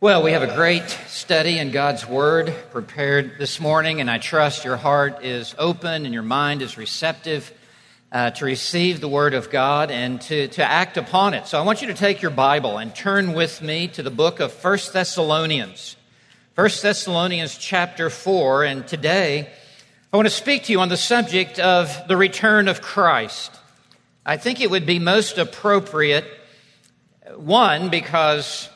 Well, we have a great study in God's Word prepared this morning, and I trust your heart is open and your mind is receptive uh, to receive the Word of God and to, to act upon it. So I want you to take your Bible and turn with me to the book of First Thessalonians. First Thessalonians chapter 4, and today I want to speak to you on the subject of the return of Christ. I think it would be most appropriate, one, because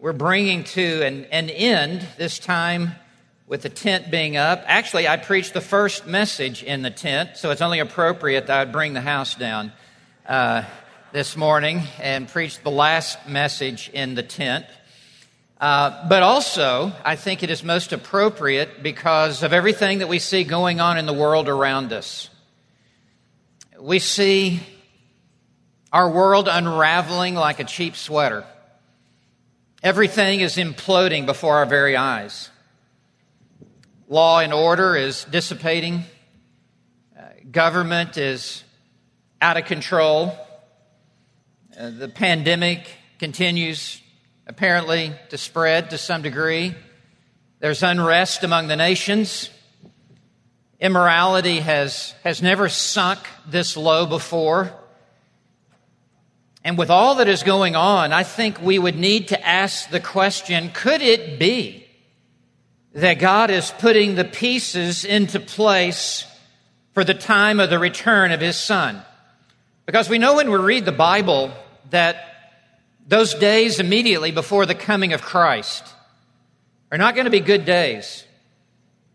we're bringing to an, an end this time with the tent being up. Actually, I preached the first message in the tent, so it's only appropriate that I'd bring the house down uh, this morning and preach the last message in the tent. Uh, but also, I think it is most appropriate because of everything that we see going on in the world around us. We see our world unraveling like a cheap sweater. Everything is imploding before our very eyes. Law and order is dissipating. Uh, government is out of control. Uh, the pandemic continues apparently to spread to some degree. There's unrest among the nations. Immorality has, has never sunk this low before. And with all that is going on, I think we would need to ask the question could it be that God is putting the pieces into place for the time of the return of His Son? Because we know when we read the Bible that those days immediately before the coming of Christ are not going to be good days.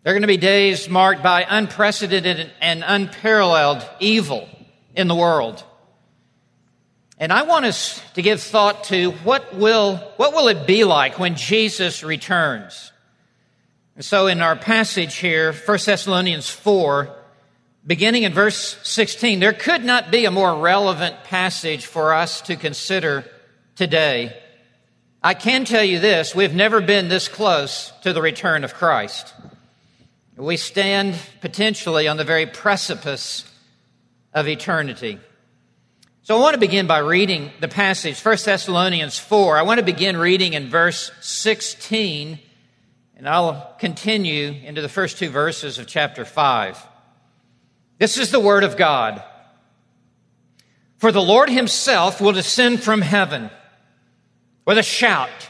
They're going to be days marked by unprecedented and unparalleled evil in the world. And I want us to give thought to what will, what will it be like when Jesus returns? And so in our passage here, 1 Thessalonians 4, beginning in verse 16, there could not be a more relevant passage for us to consider today. I can tell you this, we've never been this close to the return of Christ. We stand potentially on the very precipice of eternity. So I want to begin by reading the passage, 1 Thessalonians 4. I want to begin reading in verse 16, and I'll continue into the first two verses of chapter 5. This is the word of God. For the Lord himself will descend from heaven with a shout,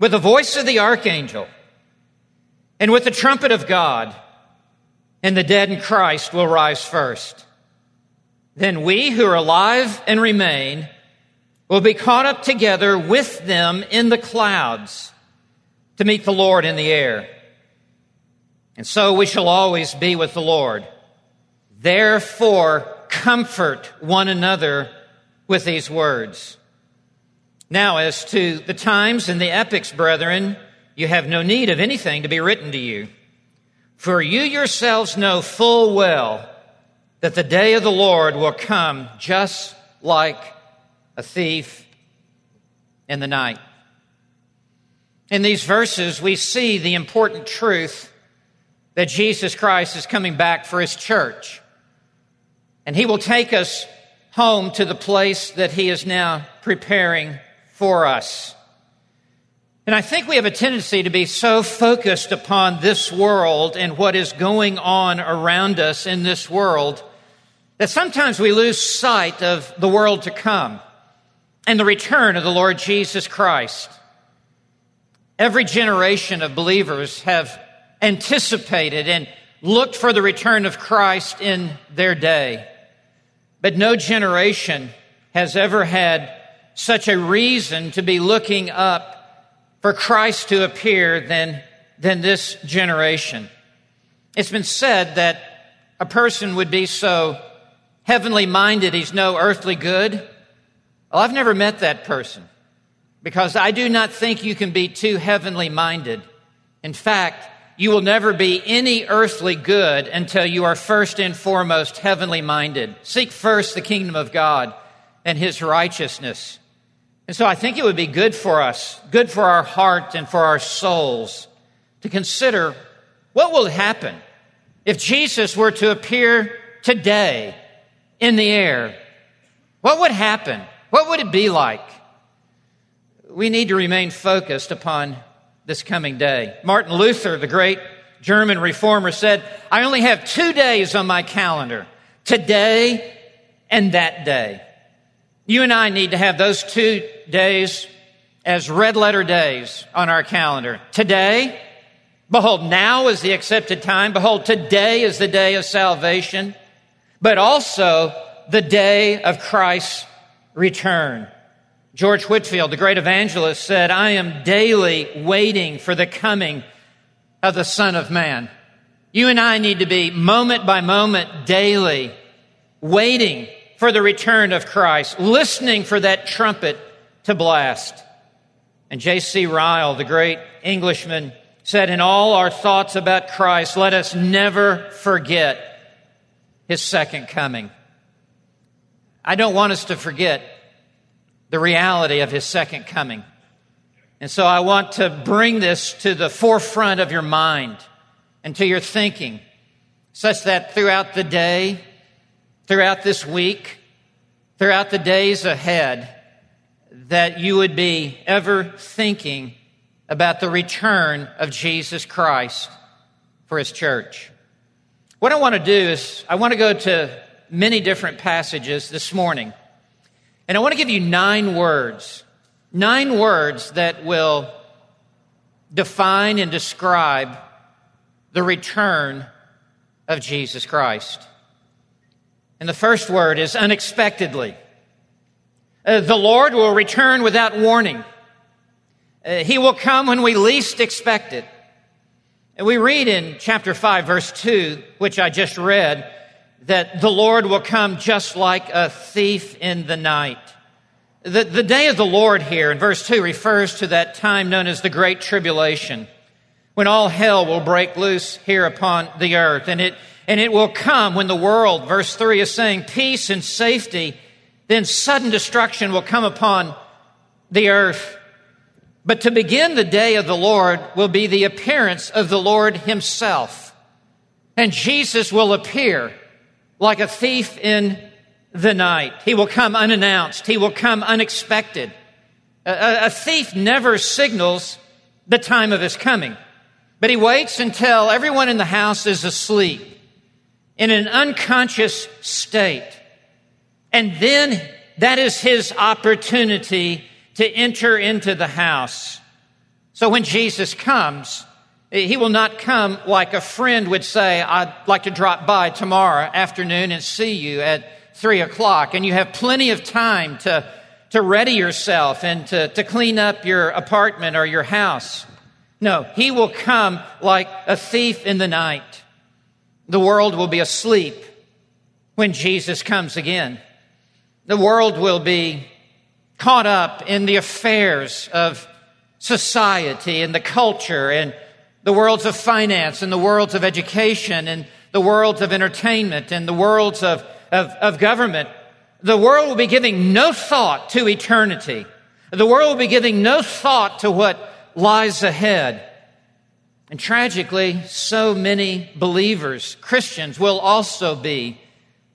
with the voice of the archangel, and with the trumpet of God, and the dead in Christ will rise first. Then we who are alive and remain will be caught up together with them in the clouds to meet the Lord in the air. And so we shall always be with the Lord. Therefore, comfort one another with these words. Now, as to the times and the epochs, brethren, you have no need of anything to be written to you. For you yourselves know full well that the day of the Lord will come just like a thief in the night. In these verses, we see the important truth that Jesus Christ is coming back for his church. And he will take us home to the place that he is now preparing for us. And I think we have a tendency to be so focused upon this world and what is going on around us in this world that sometimes we lose sight of the world to come and the return of the Lord Jesus Christ. Every generation of believers have anticipated and looked for the return of Christ in their day. But no generation has ever had such a reason to be looking up for Christ to appear than, than this generation. It's been said that a person would be so heavenly minded, he's no earthly good. Well, I've never met that person because I do not think you can be too heavenly minded. In fact, you will never be any earthly good until you are first and foremost heavenly minded. Seek first the kingdom of God and his righteousness. And so I think it would be good for us, good for our heart and for our souls to consider what will happen if Jesus were to appear today in the air, what would happen? What would it be like? we need to remain focused upon this coming day. Martin Luther, the great German reformer, said, I only have two days on my calendar today and that day. You and I need to have those two days as red letter days on our calendar. Today, behold, now is the accepted time. Behold, today is the day of salvation, but also the day of Christ's return. George Whitefield, the great evangelist, said, I am daily waiting for the coming of the Son of Man. You and I need to be moment by moment, daily, waiting for the return of Christ, listening for that trumpet to blast. And J.C. Ryle, the great Englishman, said, In all our thoughts about Christ, let us never forget his second coming. I don't want us to forget the reality of his second coming. And so I want to bring this to the forefront of your mind and to your thinking, such that throughout the day, throughout this week, throughout the days ahead, that you would be ever thinking about the return of Jesus Christ for his church. What I want to do is, I want to go to many different passages this morning. And I want to give you nine words, nine words that will define and describe the return of Jesus Christ. And the first word is unexpectedly. Uh, the Lord will return without warning. Uh, he will come when we least expect it. And we read in chapter 5, verse 2, which I just read, that the Lord will come just like a thief in the night. The, the day of the Lord here in verse 2 refers to that time known as the Great Tribulation, when all hell will break loose here upon the earth. And it, and it will come when the world, verse 3 is saying, peace and safety, then sudden destruction will come upon the earth. But to begin the day of the Lord will be the appearance of the Lord Himself. And Jesus will appear like a thief in the night. He will come unannounced. He will come unexpected. A, a, thief never signals the time of his coming, but he waits until everyone in the house is asleep in an unconscious state. And then that is his opportunity to enter into the house. So when Jesus comes, he will not come like a friend would say, I'd like to drop by tomorrow afternoon and see you at three o'clock. And you have plenty of time to, to ready yourself and to, to clean up your apartment or your house. No, he will come like a thief in the night. The world will be asleep when Jesus comes again. The world will be caught up in the affairs of society and the culture and the worlds of finance and the worlds of education and the worlds of entertainment and the worlds of, of, of government. The world will be giving no thought to eternity. The world will be giving no thought to what lies ahead. And tragically, so many believers, Christians, will also be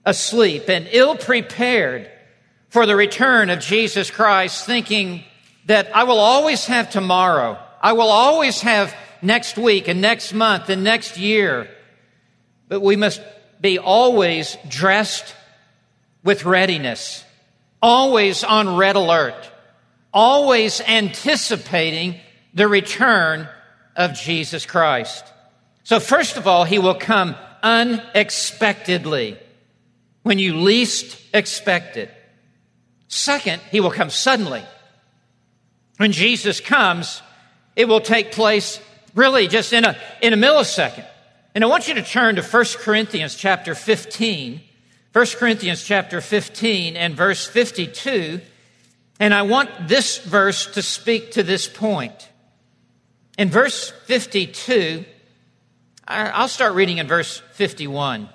asleep and ill prepared for the return of Jesus Christ, thinking that I will always have tomorrow. I will always have next week and next month and next year. But we must be always dressed with readiness, always on red alert, always anticipating the return of Jesus Christ. So, first of all, he will come unexpectedly when you least expect it. Second, he will come suddenly. When Jesus comes, it will take place really just in a, in a millisecond. And I want you to turn to 1 Corinthians chapter 15. 1 Corinthians chapter 15 and verse 52. And I want this verse to speak to this point. In verse 52, I'll start reading in verse 51.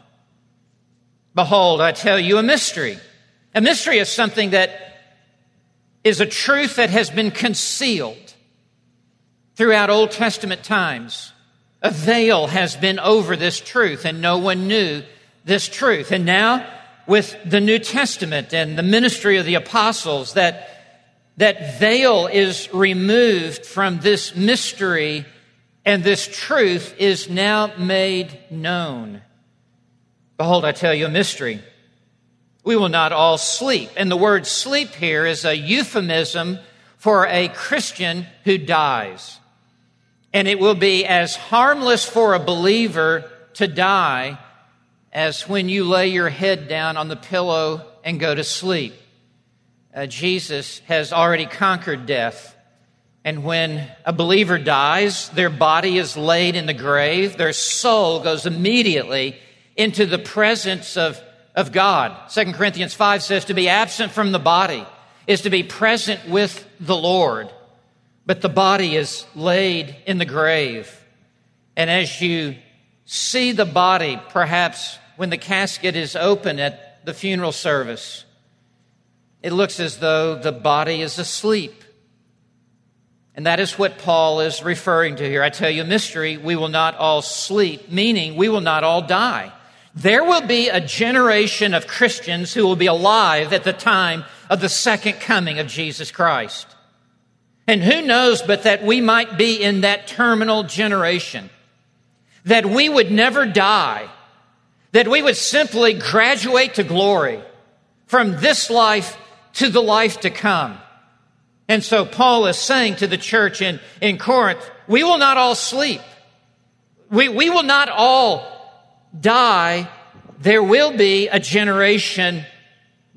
Behold, I tell you a mystery. A mystery is something that is a truth that has been concealed throughout Old Testament times. A veil has been over this truth, and no one knew this truth. And now, with the New Testament and the ministry of the apostles, that that veil is removed from this mystery and this truth is now made known. Behold, I tell you a mystery. We will not all sleep. And the word sleep here is a euphemism for a Christian who dies. And it will be as harmless for a believer to die as when you lay your head down on the pillow and go to sleep. Uh, Jesus has already conquered death. And when a believer dies, their body is laid in the grave, their soul goes immediately into the presence of, of God. 2 Corinthians 5 says to be absent from the body is to be present with the Lord. But the body is laid in the grave. And as you see the body, perhaps when the casket is open at the funeral service, it looks as though the body is asleep. And that is what Paul is referring to here. I tell you a mystery, we will not all sleep, meaning we will not all die. There will be a generation of Christians who will be alive at the time of the second coming of Jesus Christ. And who knows but that we might be in that terminal generation, that we would never die, that we would simply graduate to glory from this life to the life to come. And so Paul is saying to the church in, in Corinth, we will not all sleep. We, we will not all die. There will be a generation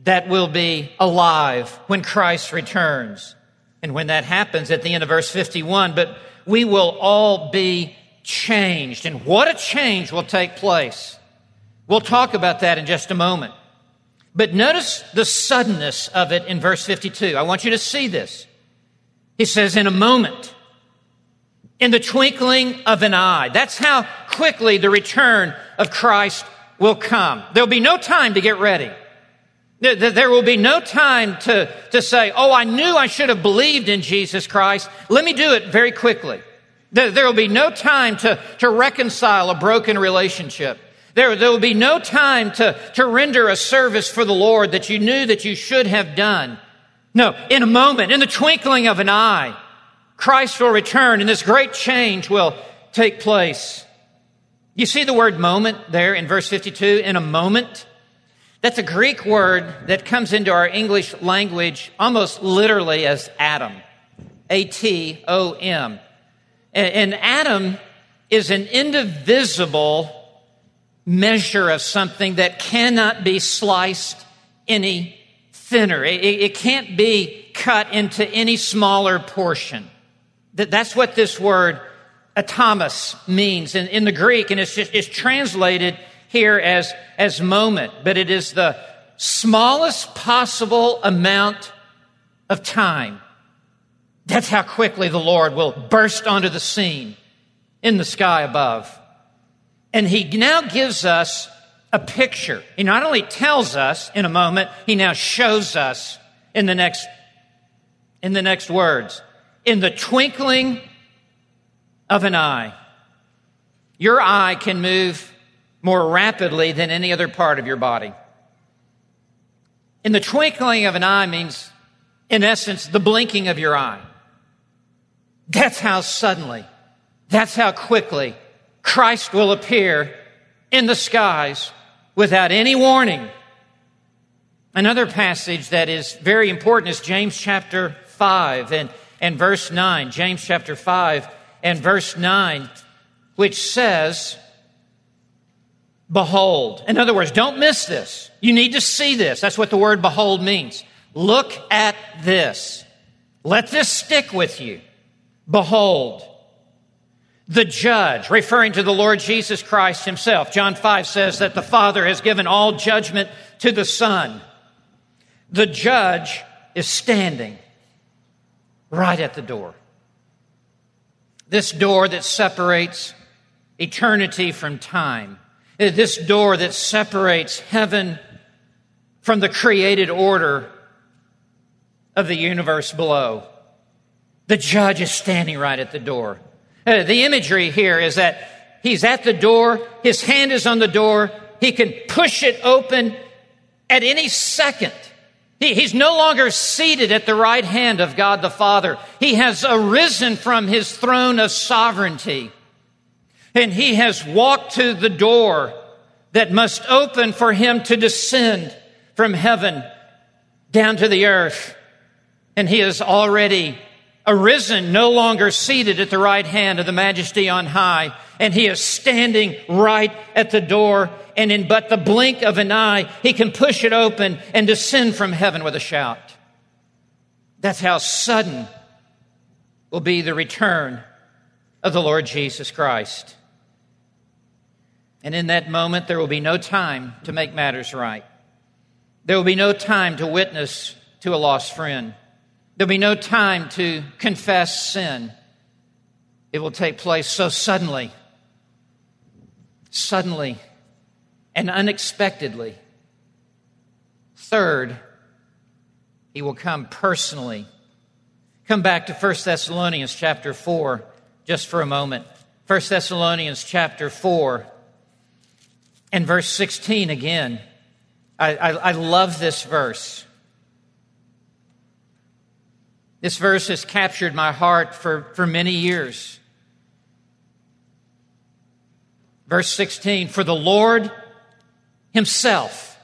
that will be alive when Christ returns. And when that happens at the end of verse 51, but we will all be changed. And what a change will take place. We'll talk about that in just a moment. But notice the suddenness of it in verse 52. I want you to see this. He says, in a moment, in the twinkling of an eye. That's how quickly the return of Christ will come. There'll be no time to get ready. There will be no time to, to say, Oh, I knew I should have believed in Jesus Christ. Let me do it very quickly. There will be no time to, to reconcile a broken relationship. There, there will be no time to, to render a service for the Lord that you knew that you should have done. No, in a moment, in the twinkling of an eye, Christ will return and this great change will take place. You see the word moment there in verse 52, in a moment? That's a Greek word that comes into our English language almost literally as atom. A-T-O-M. And atom is an indivisible measure of something that cannot be sliced any thinner. It, it, can't be cut into any smaller portion. That, that's what this word atomos means in, in the Greek, and it's, just, it's translated here as, as moment, but it is the smallest possible amount of time. That's how quickly the Lord will burst onto the scene in the sky above. And he now gives us a picture. He not only tells us in a moment, he now shows us in the next, in the next words. In the twinkling of an eye. Your eye can move more rapidly than any other part of your body. In the twinkling of an eye means, in essence, the blinking of your eye. That's how suddenly, that's how quickly Christ will appear in the skies without any warning. Another passage that is very important is James chapter 5 and, and verse 9. James chapter 5 and verse 9, which says, Behold. In other words, don't miss this. You need to see this. That's what the word behold means. Look at this. Let this stick with you. Behold the judge, referring to the Lord Jesus Christ himself. John 5 says that the Father has given all judgment to the Son. The judge is standing right at the door. This door that separates eternity from time. This door that separates heaven from the created order of the universe below. The judge is standing right at the door. Uh, the imagery here is that he's at the door, his hand is on the door, he can push it open at any second. He, he's no longer seated at the right hand of God the Father. He has arisen from his throne of sovereignty. And he has walked to the door that must open for him to descend from heaven down to the earth. And he has already arisen, no longer seated at the right hand of the majesty on high. And he is standing right at the door. And in but the blink of an eye, he can push it open and descend from heaven with a shout. That's how sudden will be the return of the Lord Jesus Christ. And in that moment, there will be no time to make matters right. There will be no time to witness to a lost friend. There'll be no time to confess sin. It will take place so suddenly, suddenly, and unexpectedly. Third, he will come personally. Come back to 1 Thessalonians chapter 4 just for a moment. 1 Thessalonians chapter 4 and verse 16 again. I, I, I love this verse. This verse has captured my heart for, for many years. Verse 16 For the Lord Himself,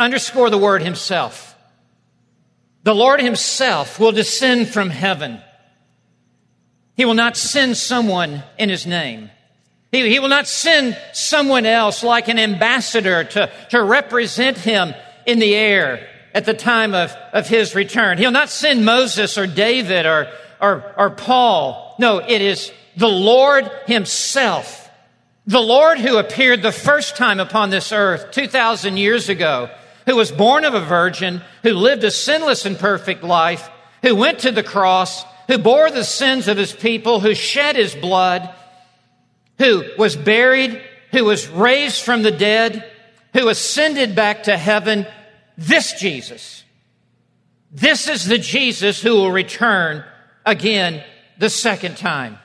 underscore the word Himself, the Lord Himself will descend from heaven. He will not send someone in His name. He, he will not send someone else like an ambassador to, to represent him in the air at the time of, of his return. He'll not send Moses or David or, or, or Paul. No, it is the Lord himself. The Lord who appeared the first time upon this earth 2,000 years ago, who was born of a virgin, who lived a sinless and perfect life, who went to the cross, who bore the sins of his people, who shed his blood, who was buried, who was raised from the dead, who ascended back to heaven, this Jesus. This is the Jesus who will return again the second time.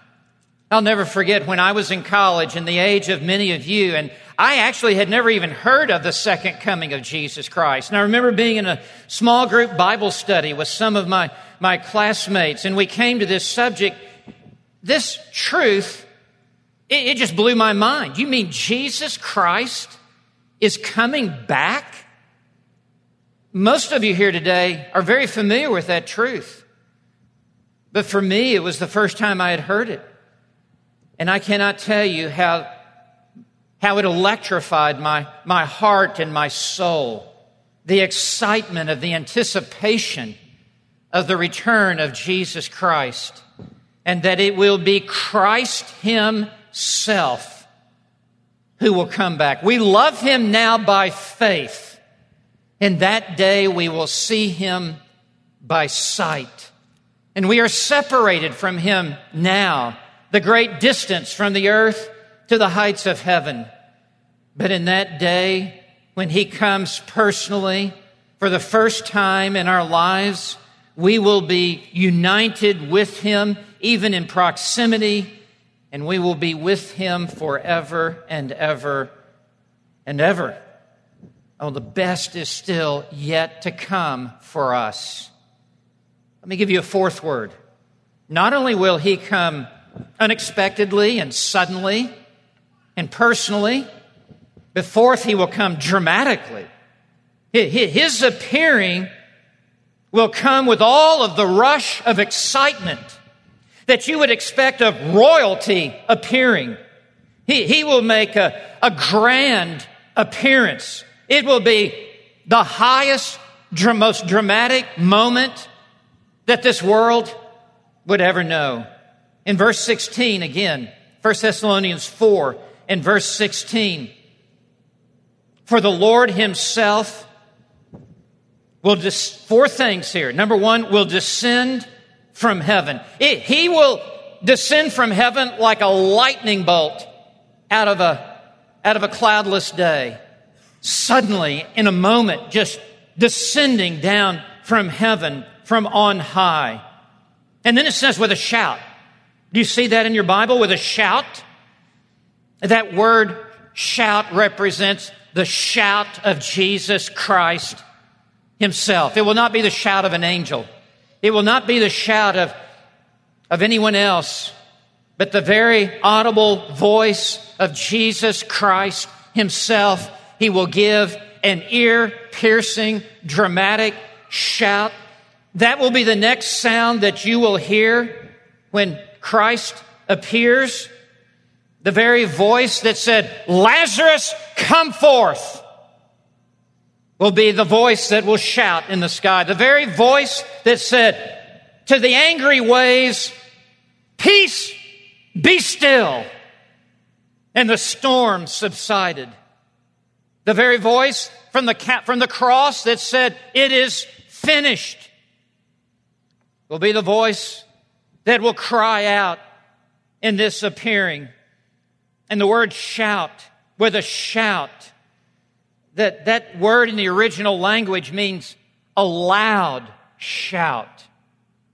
I'll never forget when I was in college in the age of many of you, and I actually had never even heard of the second coming of Jesus Christ. And I remember being in a small group Bible study with some of my, my classmates, and we came to this subject. This truth it, it just blew my mind. You mean Jesus Christ is coming back? Most of you here today are very familiar with that truth. But for me, it was the first time I had heard it. And I cannot tell you how, how it electrified my, my heart and my soul. The excitement of the anticipation of the return of Jesus Christ. And that it will be Christ Himself who will come back. We love him now by faith. In that day, we will see him by sight. And we are separated from him now, the great distance from the earth to the heights of heaven. But in that day, when he comes personally for the first time in our lives, we will be united with him, even in proximity and we will be with him forever and ever and ever. Oh, the best is still yet to come for us. Let me give you a fourth word. Not only will he come unexpectedly and suddenly and personally, but fourth, he will come dramatically. His appearing will come with all of the rush of excitement that you would expect of royalty appearing. He, he will make a, a grand appearance. It will be the highest, most dramatic moment that this world would ever know. In verse 16, again, 1 Thessalonians 4 and verse 16, for the Lord himself will, dis- four things here. Number one, will descend from heaven. It, he will descend from heaven like a lightning bolt out of a, out of a cloudless day. Suddenly, in a moment, just descending down from heaven from on high. And then it says with a shout. Do you see that in your Bible with a shout? That word shout represents the shout of Jesus Christ himself. It will not be the shout of an angel. It will not be the shout of, of anyone else, but the very audible voice of Jesus Christ himself. He will give an ear piercing, dramatic shout. That will be the next sound that you will hear when Christ appears. The very voice that said, Lazarus, come forth will be the voice that will shout in the sky. The very voice that said to the angry waves, Peace, be still. And the storm subsided. The very voice from the, from the cross that said, It is finished, will be the voice that will cry out in this appearing. And the word shout, with a shout, that, that word in the original language means a loud shout.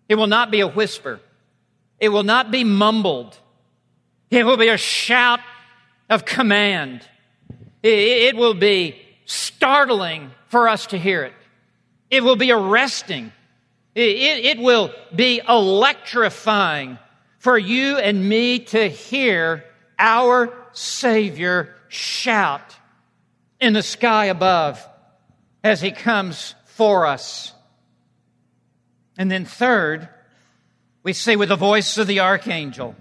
It will not be a whisper. It will not be mumbled. It will be a shout of command. It, will be startling for us to hear it. It will be arresting. It will be electrifying for you and me to hear our Savior shout in the sky above as he comes for us. And then, third, we see with the voice of the archangel.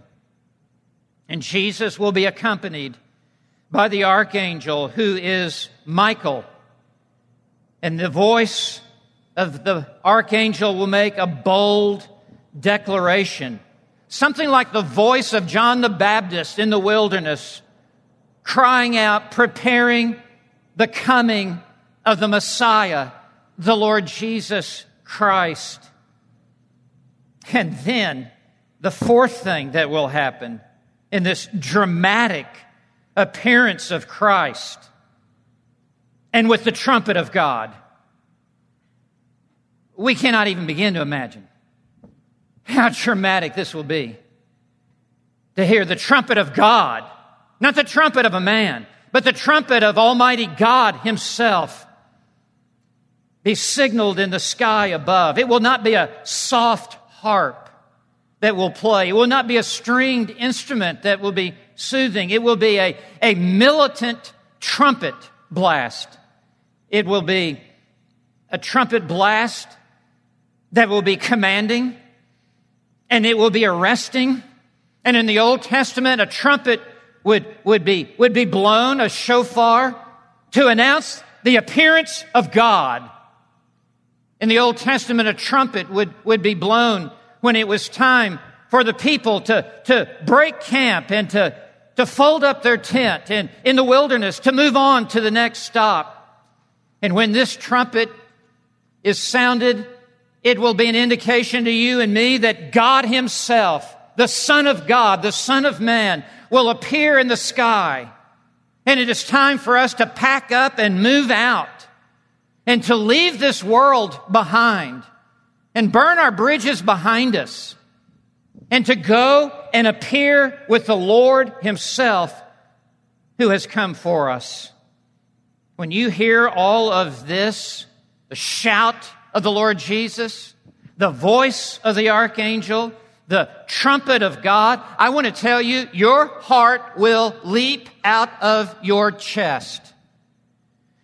And Jesus will be accompanied by the archangel who is Michael. And the voice of the archangel will make a bold declaration. Something like the voice of John the Baptist in the wilderness, crying out, preparing the coming of the Messiah, the Lord Jesus Christ. And then the fourth thing that will happen in this dramatic appearance of Christ and with the trumpet of God, we cannot even begin to imagine how dramatic this will be to hear the trumpet of God, not the trumpet of a man, but the trumpet of Almighty God Himself be signaled in the sky above. It will not be a soft harp that will play. It will not be a stringed instrument that will be soothing. It will be a, a militant trumpet blast. It will be a trumpet blast that will be commanding and it will be arresting. And in the Old Testament, a trumpet would, would, be, would be blown, a shofar, to announce the appearance of God. In the Old Testament, a trumpet would, would be blown when it was time for the people to, to break camp and to, to fold up their tent and in the wilderness to move on to the next stop. And when this trumpet is sounded, it will be an indication to you and me that God Himself, the Son of God, the Son of Man, will appear in the sky. And it is time for us to pack up and move out and to leave this world behind and burn our bridges behind us and to go and appear with the Lord Himself who has come for us. When you hear all of this, the shout of the Lord Jesus, the voice of the archangel, the trumpet of God, I want to tell you, your heart will leap out of your chest.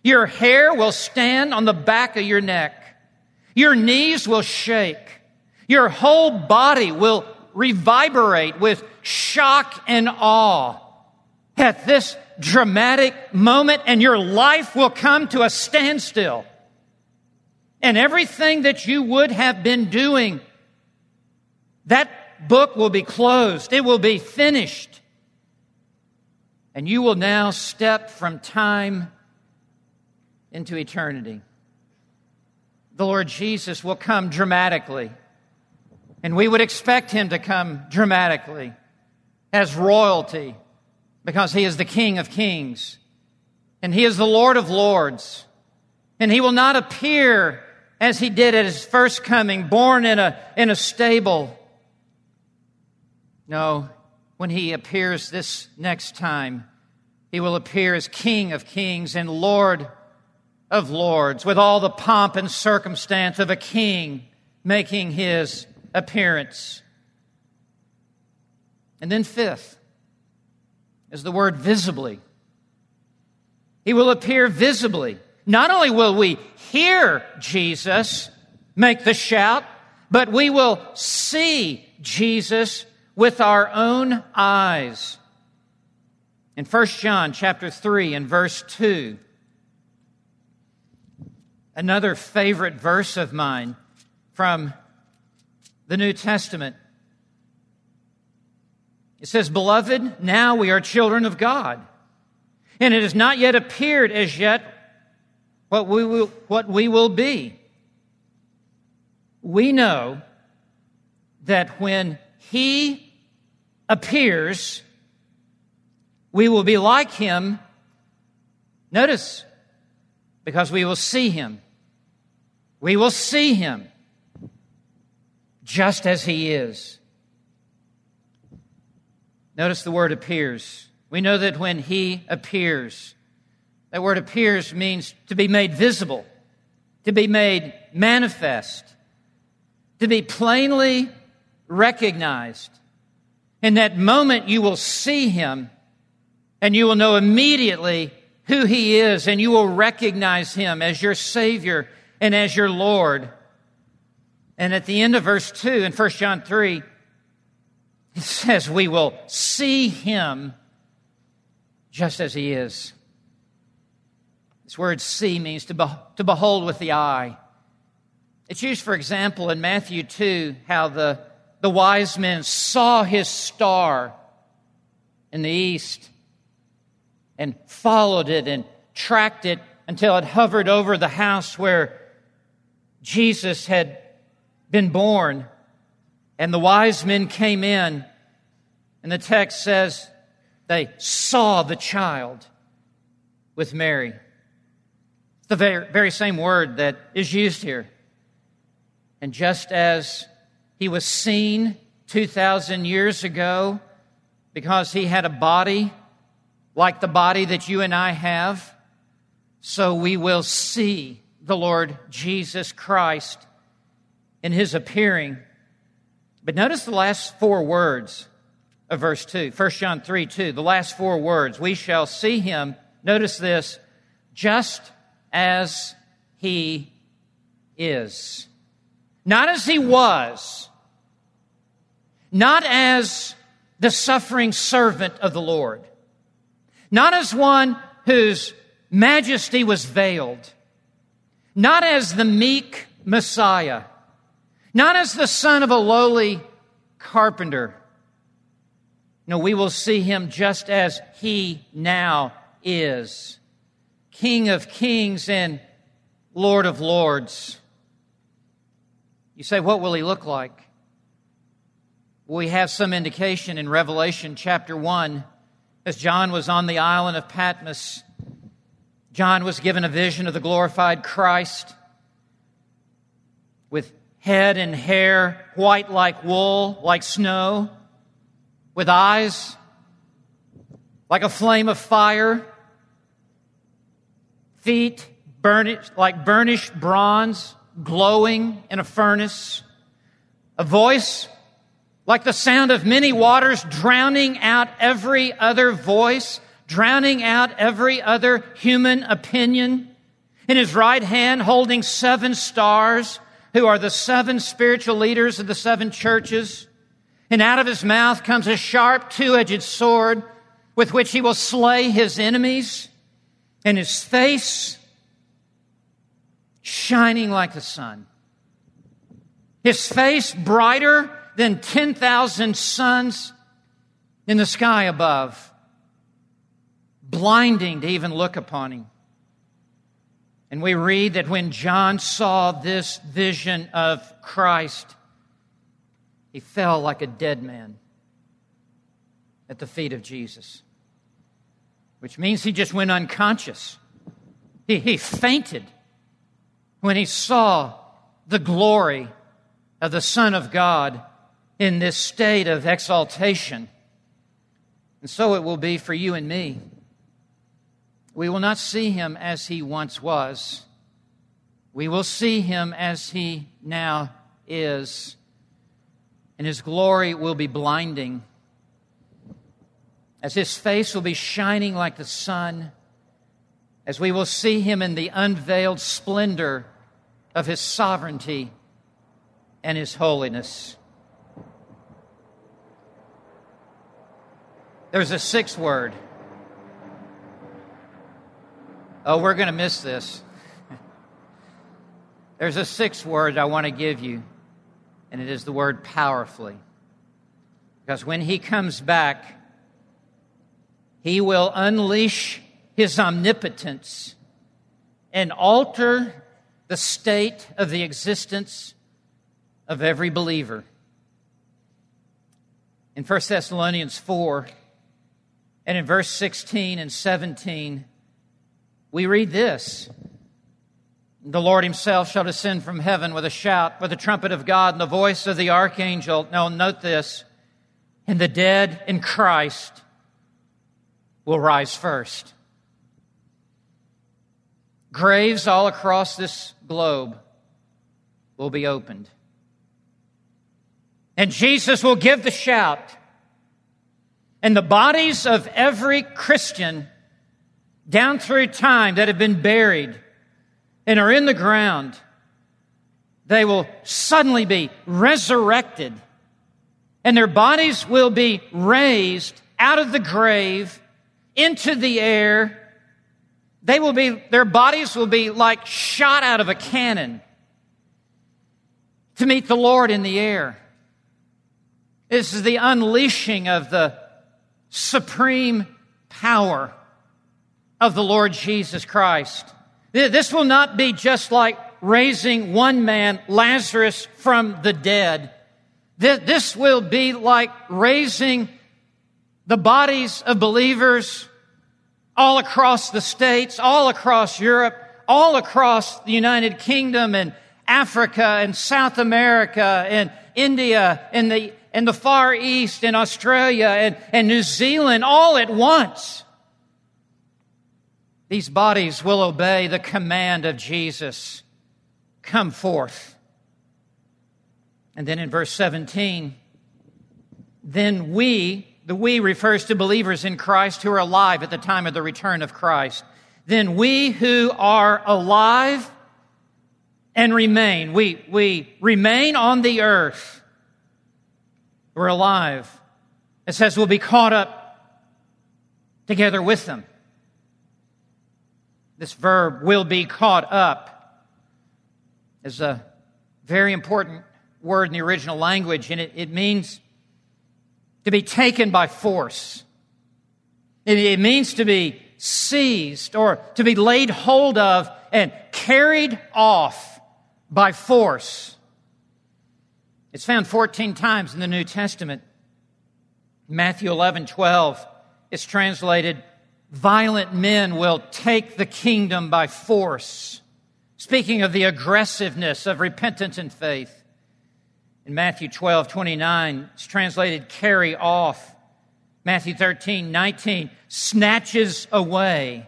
Your hair will stand on the back of your neck. Your knees will shake. Your whole body will reverberate with shock and awe at this dramatic moment, and your life will come to a standstill. And everything that you would have been doing that book will be closed. It will be finished. And you will now step from time into eternity. The Lord Jesus will come dramatically. And we would expect him to come dramatically as royalty because he is the King of kings and he is the Lord of lords. And he will not appear as he did at his first coming, born in a, in a stable no, when he appears this next time, he will appear as King of kings and Lord of Lords, with all the pomp and circumstance of a king making his appearance. And then, fifth, is the word visibly. He will appear visibly. Not only will we hear Jesus make the shout, but we will see Jesus with our own eyes. In 1 John chapter 3 and verse 2, another favorite verse of mine from the New Testament. It says, Beloved, now we are children of God, and it has not yet appeared as yet what we will, what we will be. We know that when He appears, we will be like Him. Notice, because we will see Him. We will see Him just as He is. Notice the word appears. We know that when He appears, that word appears means to be made visible, to be made manifest, to be plainly recognized. In that moment, you will see Him and you will know immediately who He is and you will recognize Him as your Savior and as your Lord. And at the end of verse 2 in 1 John 3, it says we will see him just as he is. This word see means to, be, to behold with the eye. It's used, for example, in Matthew 2, how the, the wise men saw his star in the east and followed it and tracked it until it hovered over the house where Jesus had been born. And the wise men came in, and the text says they saw the child with Mary. the very, very same word that is used here. And just as he was seen 2,000 years ago because he had a body like the body that you and I have, so we will see the Lord Jesus Christ in his appearing but notice the last four words of verse 2. 1 John 3 2. The last four words. We shall see him, notice this, just as he is. Not as he was. Not as the suffering servant of the Lord. Not as one whose majesty was veiled. Not as the meek Messiah not as the son of a lowly carpenter. No, we will see him just as he now is King of kings and Lord of lords. You say, what will he look like? We have some indication in Revelation chapter 1 as John was on the island of Patmos. John was given a vision of the glorified Christ with head and hair white like wool, like snow, with eyes like a flame of fire, feet burnished, like burnished bronze, glowing in a furnace, a voice like the sound of many waters, drowning out every other voice, drowning out every other human opinion. In his right hand, holding seven stars, who are the seven spiritual leaders of the seven churches. And out of his mouth comes a sharp two edged sword with which he will slay his enemies, and his face shining like the sun. His face brighter than 10,000 suns in the sky above, blinding to even look upon him. And we read that when John saw this vision of Christ, he fell like a dead man at the feet of Jesus, which means he just went unconscious. He, he fainted when he saw the glory of the Son of God in this state of exaltation. And so it will be for you and me we will not see him as he once was. We will see him as he now is. And his glory will be blinding. As his face will be shining like the sun. As we will see him in the unveiled splendor of his sovereignty and his holiness. There's a sixth word. Oh, we're going to miss this. There's a sixth word I want to give you, and it is the word powerfully. Because when he comes back, he will unleash his omnipotence and alter the state of the existence of every believer. In 1 Thessalonians 4 and in verse 16 and 17, we read this The Lord himself shall descend from heaven with a shout, with the trumpet of God, and the voice of the archangel. Now, note this and the dead in Christ will rise first. Graves all across this globe will be opened. And Jesus will give the shout. And the bodies of every Christian down through time that have been buried and are in the ground, they will suddenly be resurrected and their bodies will be raised out of the grave into the air. They will be, their bodies will be like shot out of a cannon to meet the Lord in the air. This is the unleashing of the supreme power of the Lord Jesus Christ. This will not be just like raising one man, Lazarus, from the dead. This will be like raising the bodies of believers all across the states, all across Europe, all across the United Kingdom and Africa and South America and India and the, and the Far East and Australia and, and New Zealand all at once. These bodies will obey the command of Jesus come forth. And then in verse 17, then we, the we refers to believers in Christ who are alive at the time of the return of Christ. Then we who are alive and remain, we, we remain on the earth, we're alive. It says we'll be caught up together with them. This verb will be caught up is a very important word in the original language, and it, it means to be taken by force. It, it means to be seized or to be laid hold of and carried off by force. It's found 14 times in the New Testament. Matthew 11, 12, it's translated, violent men will take the kingdom by force. Speaking of the aggressiveness of repentance and faith. In Matthew 12, 29, it's translated carry off. Matthew 13, 19, snatches away.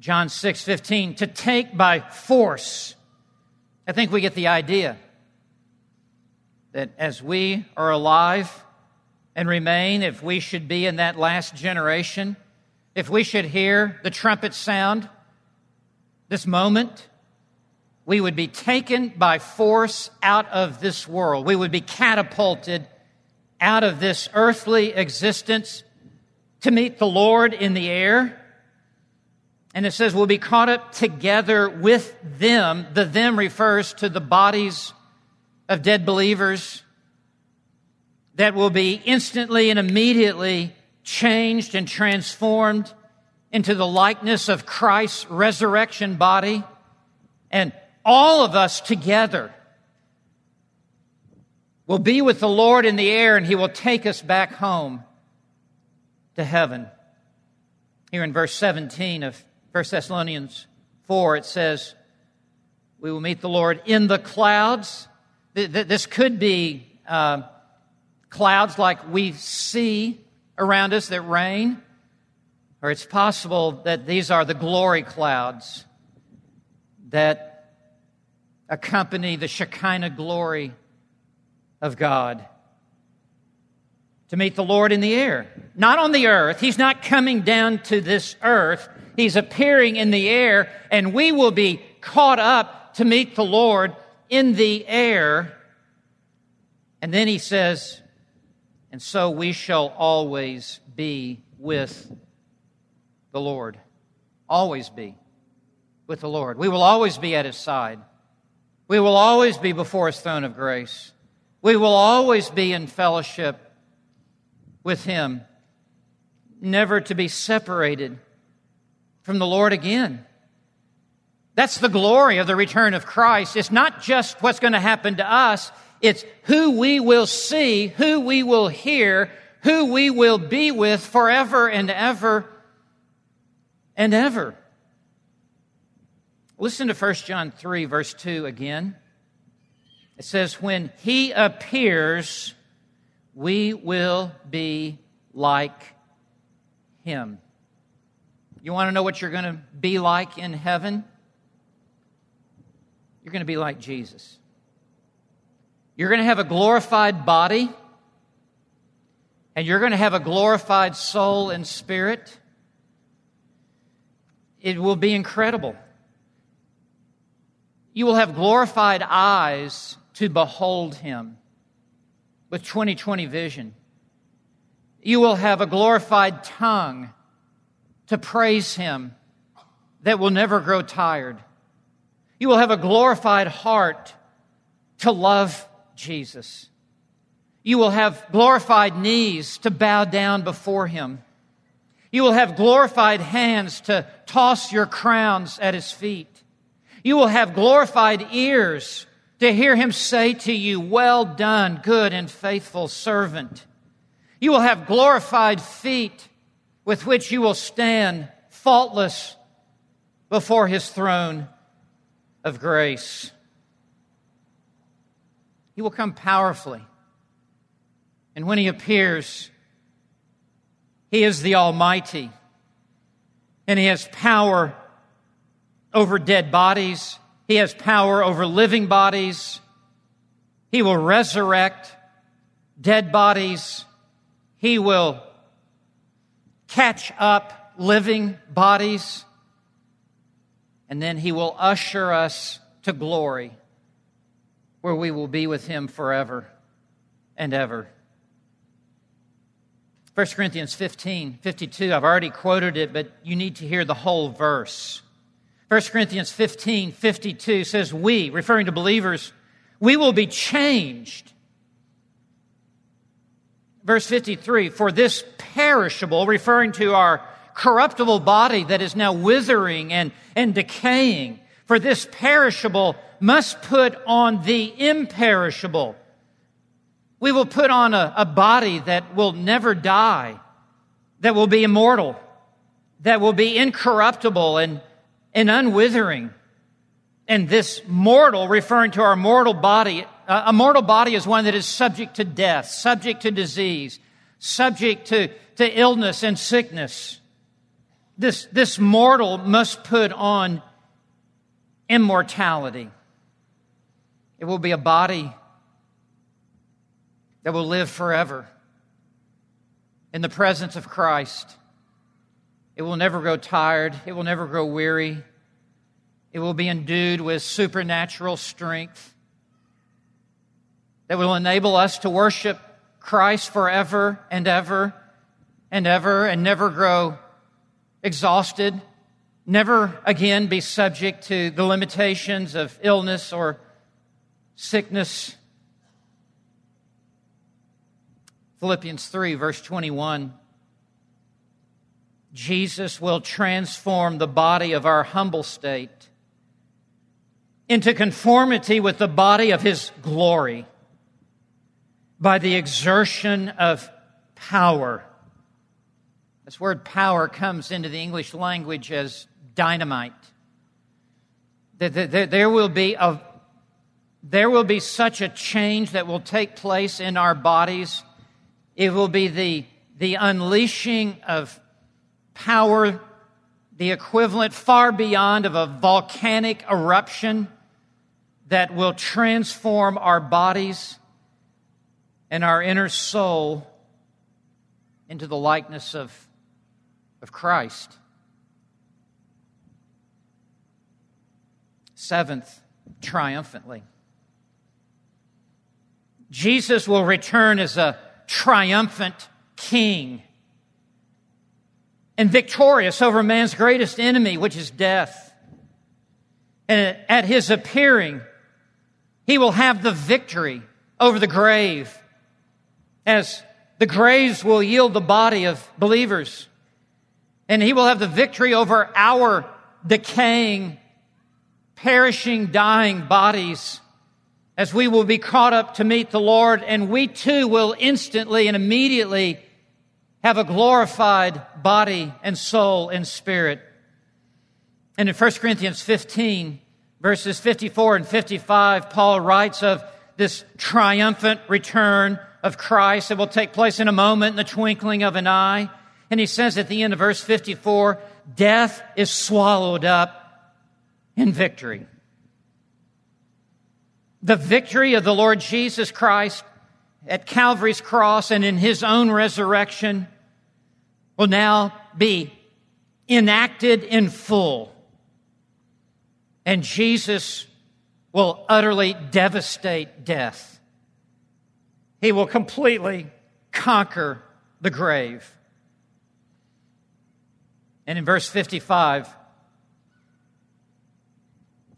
John 6, 15, to take by force. I think we get the idea that as we are alive and remain, if we should be in that last generation, if we should hear the trumpet sound this moment, we would be taken by force out of this world. We would be catapulted out of this earthly existence to meet the Lord in the air. And it says we'll be caught up together with them. The them refers to the bodies of dead believers that will be instantly and immediately changed and transformed into the likeness of Christ's resurrection body. And all of us together will be with the Lord in the air and he will take us back home to heaven. Here in verse 17 of 1 Thessalonians 4, it says, We will meet the Lord in the clouds. This could be uh, clouds like we see around us that rain. Or it's possible that these are the glory clouds that accompany the Shekinah glory of God. To meet the Lord in the air, not on the earth. He's not coming down to this earth. He's appearing in the air, and we will be caught up to meet the Lord in the air. And then he says, and so we shall always be with the Lord. Always be with the Lord. We will always be at his side. We will always be before his throne of grace. We will always be in fellowship with him, never to be separated from the Lord again. That's the glory of the return of Christ. It's not just what's going to happen to us, it's who we will see, who we will hear, who we will be with forever and ever and ever. Listen to 1 John 3, verse 2 again. It says, When he appears, we will be like him. You want to know what you're going to be like in heaven? You're going to be like Jesus. You're going to have a glorified body, and you're going to have a glorified soul and spirit. It will be incredible. You will have glorified eyes to behold him with 2020 vision. You will have a glorified tongue to praise him that will never grow tired. You will have a glorified heart to love Jesus. You will have glorified knees to bow down before him. You will have glorified hands to toss your crowns at his feet. You will have glorified ears to hear him say to you, Well done, good and faithful servant. You will have glorified feet with which you will stand faultless before his throne of grace. He will come powerfully. And when he appears, he is the Almighty. And he has power over dead bodies. He has power over living bodies. He will resurrect dead bodies. He will catch up living bodies. And then he will usher us to glory where we will be with him forever and ever. 1 Corinthians 15, 52, I've already quoted it, but you need to hear the whole verse. 1 Corinthians 15, 52 says, We, referring to believers, we will be changed. Verse 53, for this perishable, referring to our corruptible body that is now withering and, and decaying, for this perishable must put on the imperishable we will put on a, a body that will never die, that will be immortal, that will be incorruptible and, and unwithering. And this mortal, referring to our mortal body, uh, a mortal body is one that is subject to death, subject to disease, subject to, to illness and sickness. This, this mortal must put on immortality. It will be a body that will live forever in the presence of Christ. It will never grow tired, it will never grow weary. It will be endued with supernatural strength that will enable us to worship Christ forever and ever and ever and never grow exhausted, never again be subject to the limitations of illness or sickness Philippians 3, verse 21. Jesus will transform the body of our humble state into conformity with the body of his glory by the exertion of power. This word power comes into the English language as dynamite. There will be a, there will be such a change that will take place in our bodies it will be the, the unleashing of power, the equivalent far beyond of a volcanic eruption that will transform our bodies and our inner soul into the likeness of, of Christ. Seventh, triumphantly. Jesus will return as a triumphant king and victorious over man's greatest enemy, which is death. And at his appearing, he will have the victory over the grave as the graves will yield the body of believers. And he will have the victory over our decaying, perishing, dying bodies as we will be caught up to meet the Lord, and we too will instantly and immediately have a glorified body and soul and spirit. And in 1 Corinthians 15, verses 54 and 55, Paul writes of this triumphant return of Christ that will take place in a moment, in the twinkling of an eye. And he says at the end of verse 54, death is swallowed up in victory. The victory of the Lord Jesus Christ at Calvary's cross and in his own resurrection will now be enacted in full. And Jesus will utterly devastate death. He will completely conquer the grave. And in verse 55,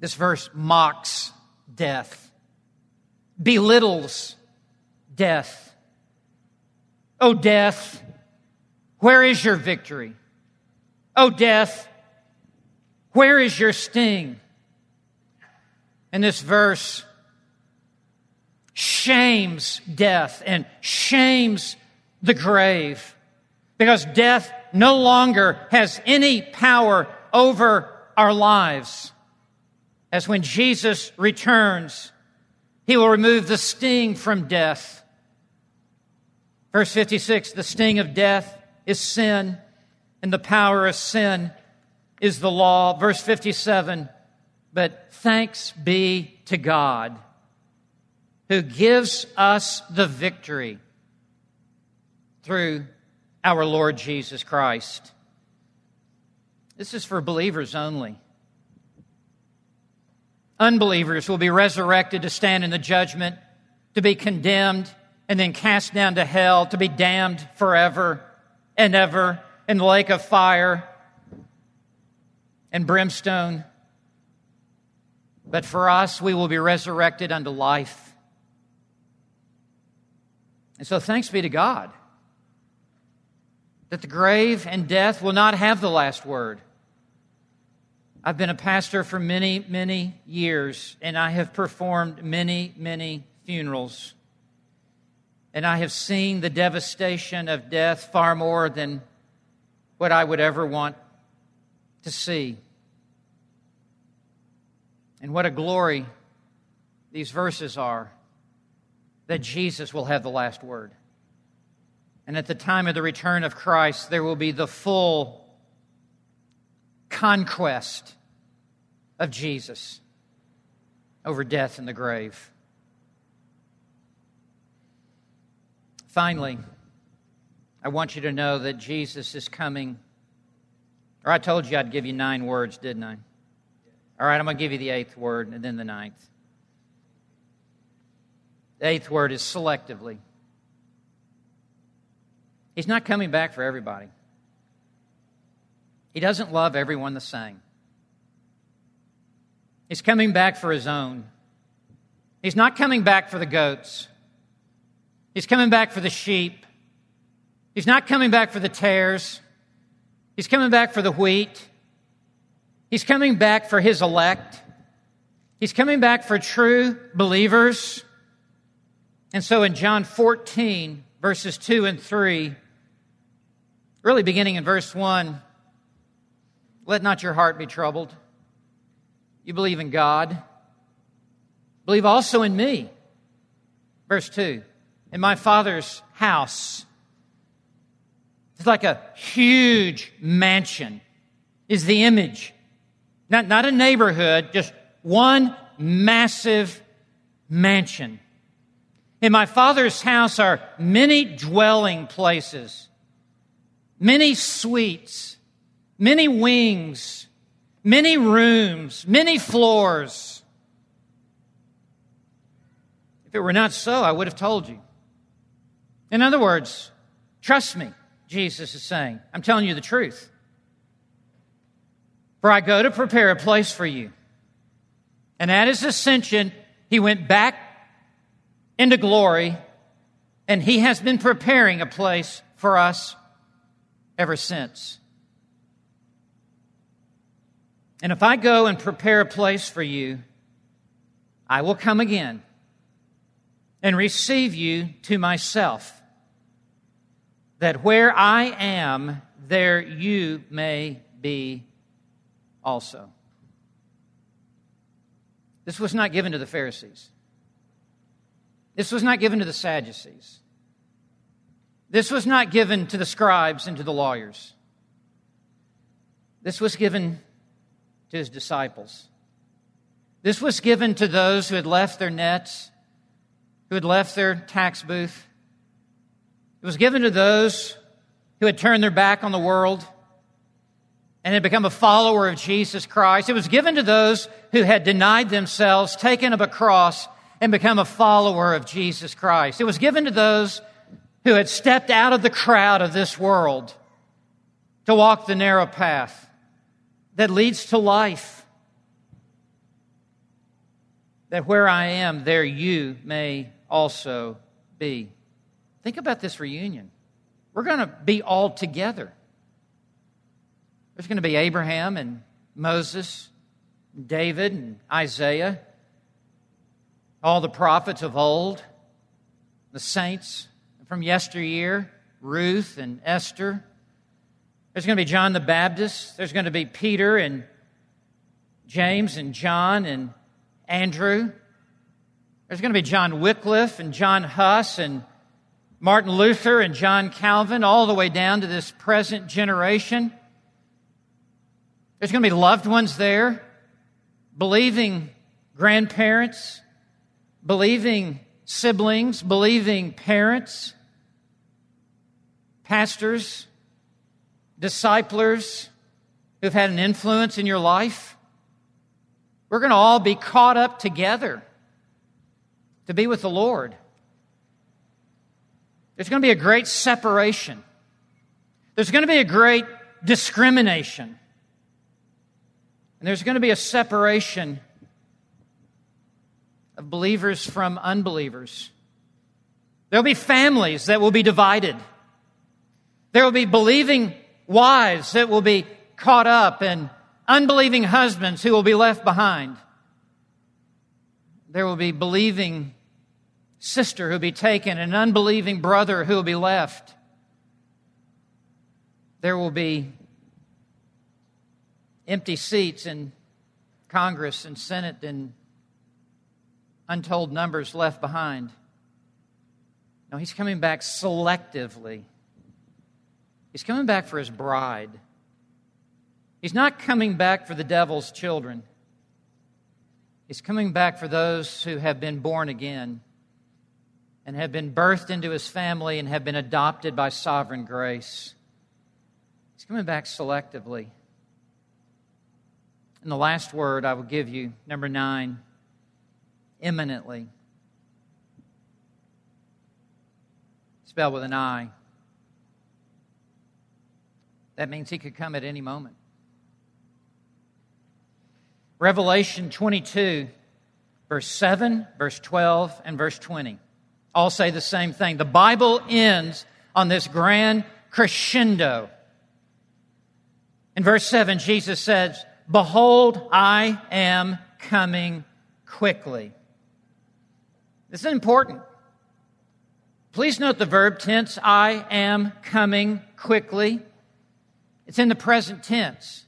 this verse mocks death belittles death. Oh, death, where is your victory? Oh, death, where is your sting? And this verse shames death and shames the grave because death no longer has any power over our lives. As when Jesus returns, he will remove the sting from death. Verse 56 the sting of death is sin, and the power of sin is the law. Verse 57 but thanks be to God who gives us the victory through our Lord Jesus Christ. This is for believers only. Unbelievers will be resurrected to stand in the judgment, to be condemned, and then cast down to hell, to be damned forever and ever in the lake of fire and brimstone. But for us, we will be resurrected unto life. And so thanks be to God that the grave and death will not have the last word. I've been a pastor for many, many years, and I have performed many, many funerals. And I have seen the devastation of death far more than what I would ever want to see. And what a glory these verses are that Jesus will have the last word. And at the time of the return of Christ, there will be the full conquest of Jesus over death and the grave. Finally, I want you to know that Jesus is coming. Or I told you I'd give you nine words, didn't I? All right, I'm going to give you the eighth word and then the ninth. The eighth word is selectively. He's not coming back for everybody. He doesn't love everyone the same. He's coming back for his own. He's not coming back for the goats. He's coming back for the sheep. He's not coming back for the tares. He's coming back for the wheat. He's coming back for his elect. He's coming back for true believers. And so in John 14, verses 2 and 3, really beginning in verse 1, let not your heart be troubled. You believe in God. Believe also in me. Verse 2 In my Father's house, It's like a huge mansion, is the image. Not, not a neighborhood, just one massive mansion. In my Father's house are many dwelling places, many suites, many wings, many rooms, many floors. If it were not so, I would have told you. In other words, trust me. Jesus is saying. I'm telling you the truth. For I go to prepare a place for you. And at his ascension, he went back into glory, and he has been preparing a place for us ever since. And if I go and prepare a place for you, I will come again and receive you to myself that where I am, there you may be also. This was not given to the Pharisees. This was not given to the Sadducees. This was not given to the scribes and to the lawyers. This was given to his disciples. This was given to those who had left their nets, who had left their tax booth, it was given to those who had turned their back on the world and had become a follower of Jesus Christ. It was given to those who had denied themselves, taken up a cross, and become a follower of Jesus Christ. It was given to those who had stepped out of the crowd of this world to walk the narrow path that leads to life. That where I am, there you may also be. Think about this reunion. We're going to be all together. There's going to be Abraham and Moses, and David and Isaiah, all the prophets of old, the saints from yesteryear, Ruth and Esther. There's going to be John the Baptist. There's going to be Peter and James and John and Andrew. There's going to be John Wycliffe and John Huss and Martin Luther and John Calvin, all the way down to this present generation. There's going to be loved ones there, believing grandparents, believing siblings, believing parents, pastors, disciplers who've had an influence in your life. We're going to all be caught up together to be with the Lord. There's going to be a great separation. There's going to be a great discrimination. And there's going to be a separation of believers from unbelievers. There'll be families that will be divided. There will be believing wives that will be caught up and unbelieving husbands who will be left behind. There will be believing sister who'll be taken, an unbelieving brother who will be left. There will be empty seats in Congress and Senate and untold numbers left behind. No, he's coming back selectively. He's coming back for his bride. He's not coming back for the devil's children. He's coming back for those who have been born again and have been birthed into his family and have been adopted by sovereign grace. He's coming back selectively. And the last word I will give you, number nine, imminently. Spelled with an I. That means he could come at any moment. Revelation 22, verse 7, verse 12, and verse 20 all say the same thing. The Bible ends on this grand crescendo. In verse 7, Jesus says, Behold, I am coming quickly. This is important. Please note the verb tense, I am coming quickly. It's in the present tense.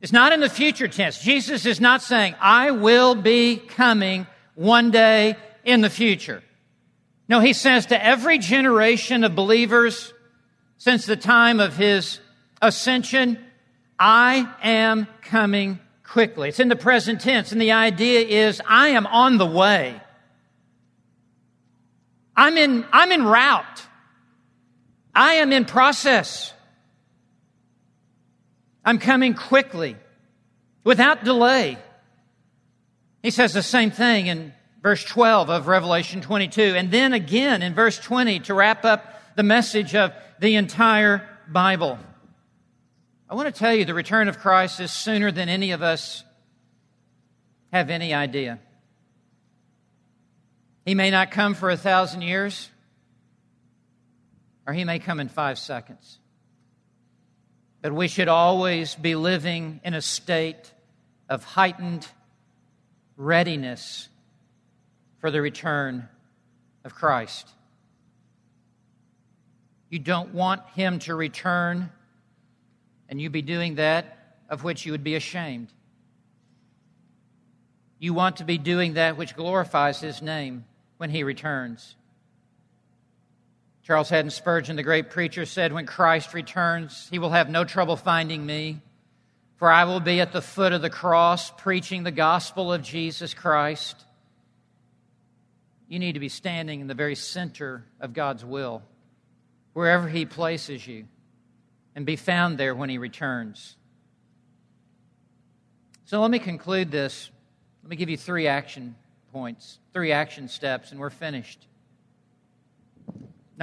It's not in the future tense. Jesus is not saying, I will be coming one day in the future. No, he says to every generation of believers, since the time of his ascension, I am coming quickly. It's in the present tense, and the idea is I am on the way. I'm in, I'm in route. I am in process. I'm coming quickly, without delay. He says the same thing in verse 12 of Revelation 22. And then again in verse 20 to wrap up the message of the entire Bible. I want to tell you the return of Christ is sooner than any of us have any idea. He may not come for a thousand years, or he may come in five seconds. But we should always be living in a state of heightened readiness for the return of Christ. You don't want him to return, and you be doing that of which you would be ashamed. You want to be doing that which glorifies his name when he returns. Charles Haddon Spurgeon, the great preacher, said, When Christ returns, he will have no trouble finding me, for I will be at the foot of the cross preaching the gospel of Jesus Christ. You need to be standing in the very center of God's will wherever He places you and be found there when He returns. So let me conclude this. Let me give you three action points, three action steps, and we're finished.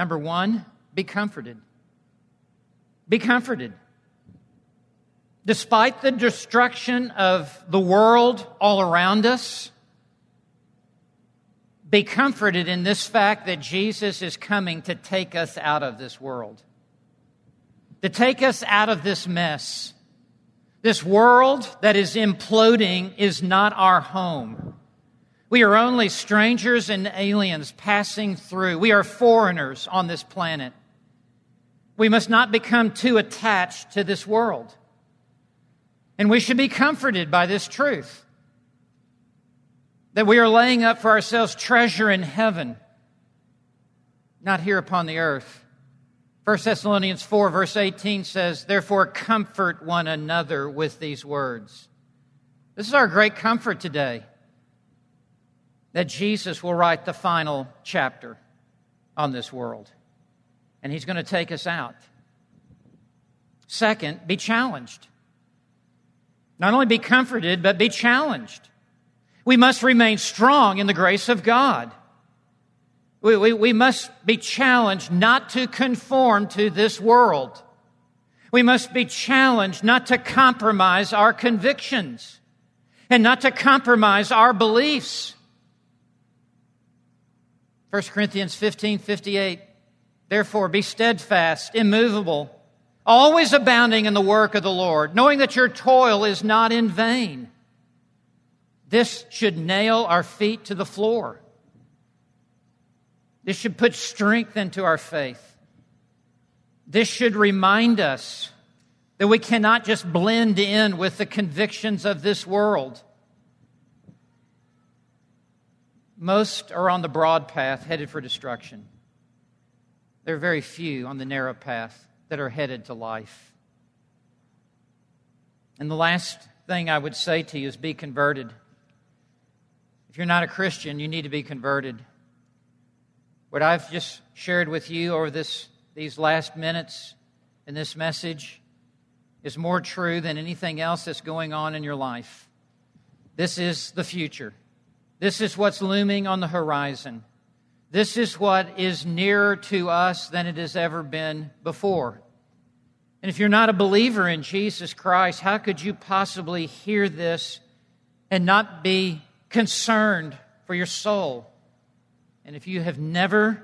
Number one, be comforted. Be comforted. Despite the destruction of the world all around us, be comforted in this fact that Jesus is coming to take us out of this world, to take us out of this mess. This world that is imploding is not our home. We are only strangers and aliens passing through. We are foreigners on this planet. We must not become too attached to this world. And we should be comforted by this truth that we are laying up for ourselves treasure in heaven, not here upon the earth. 1 Thessalonians 4, verse 18 says, Therefore, comfort one another with these words. This is our great comfort today that Jesus will write the final chapter on this world, and He's going to take us out. Second, be challenged. Not only be comforted, but be challenged. We must remain strong in the grace of God. We, we, we, must be challenged not to conform to this world. We must be challenged not to compromise our convictions and not to compromise our beliefs. 1 Corinthians 15 58. Therefore, be steadfast, immovable, always abounding in the work of the Lord, knowing that your toil is not in vain. This should nail our feet to the floor. This should put strength into our faith. This should remind us that we cannot just blend in with the convictions of this world. Most are on the broad path headed for destruction. There are very few on the narrow path that are headed to life. And the last thing I would say to you is be converted. If you're not a Christian, you need to be converted. What I've just shared with you over this, these last minutes in this message is more true than anything else that's going on in your life. This is the future. This is what's looming on the horizon. This is what is nearer to us than it has ever been before. And if you're not a believer in Jesus Christ, how could you possibly hear this and not be concerned for your soul? And if you have never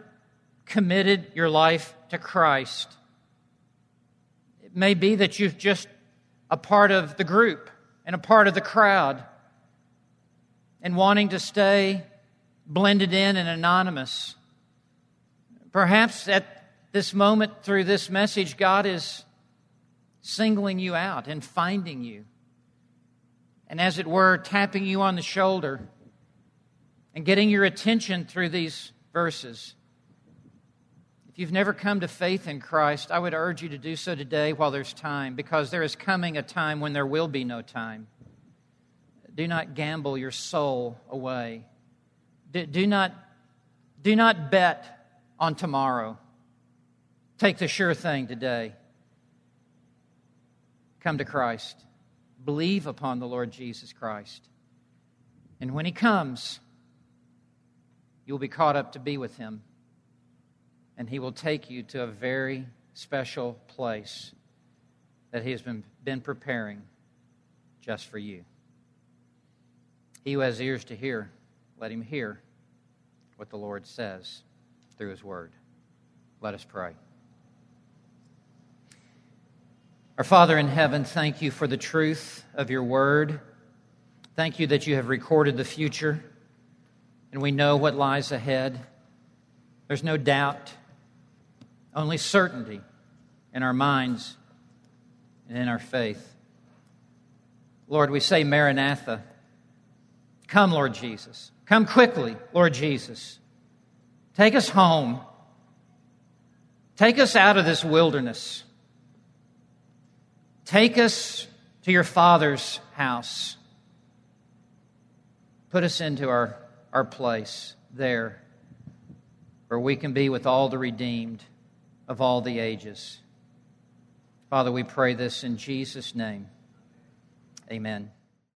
committed your life to Christ, it may be that you're just a part of the group and a part of the crowd and wanting to stay blended in and anonymous. Perhaps at this moment through this message, God is singling you out and finding you. And as it were, tapping you on the shoulder and getting your attention through these verses. If you've never come to faith in Christ, I would urge you to do so today while there's time, because there is coming a time when there will be no time. Do not gamble your soul away. Do, do not, do not bet on tomorrow. Take the sure thing today. Come to Christ. Believe upon the Lord Jesus Christ. And when He comes, you'll be caught up to be with Him and He will take you to a very special place that He has been, been preparing just for you. He who has ears to hear, let him hear what the Lord says through His Word. Let us pray. Our Father in heaven, thank you for the truth of your Word. Thank you that you have recorded the future and we know what lies ahead. There's no doubt only certainty in our minds and in our faith. Lord, we say, Maranatha. Come, Lord Jesus. Come quickly, Lord Jesus. Take us home. Take us out of this wilderness. Take us to your Father's house. Put us into our, our place there where we can be with all the redeemed of all the ages. Father, we pray this in Jesus' name. Amen.